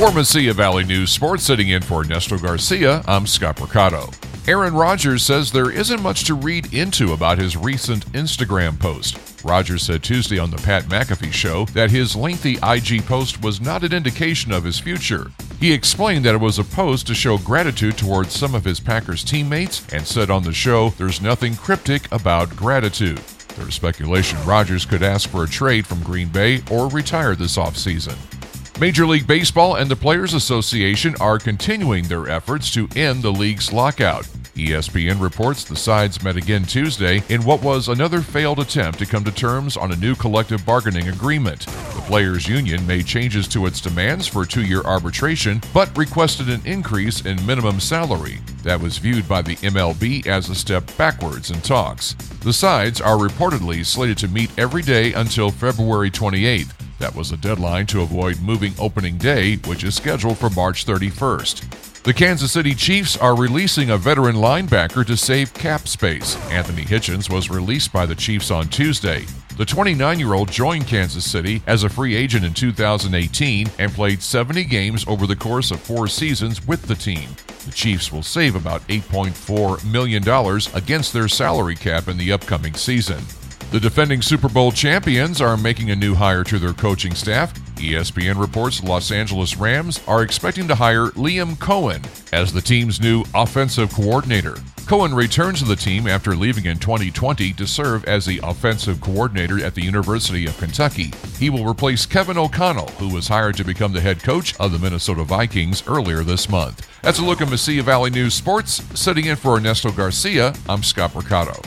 For Mesilla Valley News Sports, sitting in for Ernesto Garcia, I'm Scott Mercado. Aaron Rodgers says there isn't much to read into about his recent Instagram post. Rodgers said Tuesday on the Pat McAfee show that his lengthy IG post was not an indication of his future. He explained that it was a post to show gratitude towards some of his Packers teammates and said on the show there's nothing cryptic about gratitude. There's speculation Rodgers could ask for a trade from Green Bay or retire this offseason. Major League Baseball and the Players Association are continuing their efforts to end the league's lockout. ESPN reports the sides met again Tuesday in what was another failed attempt to come to terms on a new collective bargaining agreement. The Players Union made changes to its demands for two year arbitration, but requested an increase in minimum salary. That was viewed by the MLB as a step backwards in talks. The sides are reportedly slated to meet every day until February 28th. That was a deadline to avoid moving opening day, which is scheduled for March 31st. The Kansas City Chiefs are releasing a veteran linebacker to save cap space. Anthony Hitchens was released by the Chiefs on Tuesday. The 29 year old joined Kansas City as a free agent in 2018 and played 70 games over the course of four seasons with the team. The Chiefs will save about $8.4 million against their salary cap in the upcoming season. The defending Super Bowl champions are making a new hire to their coaching staff. ESPN reports Los Angeles Rams are expecting to hire Liam Coen as the team's new offensive coordinator. Coen returns to the team after leaving in 2020 to serve as the offensive coordinator at the University of Kentucky. He will replace Kevin O'Connell, who was hired to become the head coach of the Minnesota Vikings earlier this month. That's a look at Mesilla Valley News Sports. Sitting in for Ernesto Garcia, I'm Scott Mercado.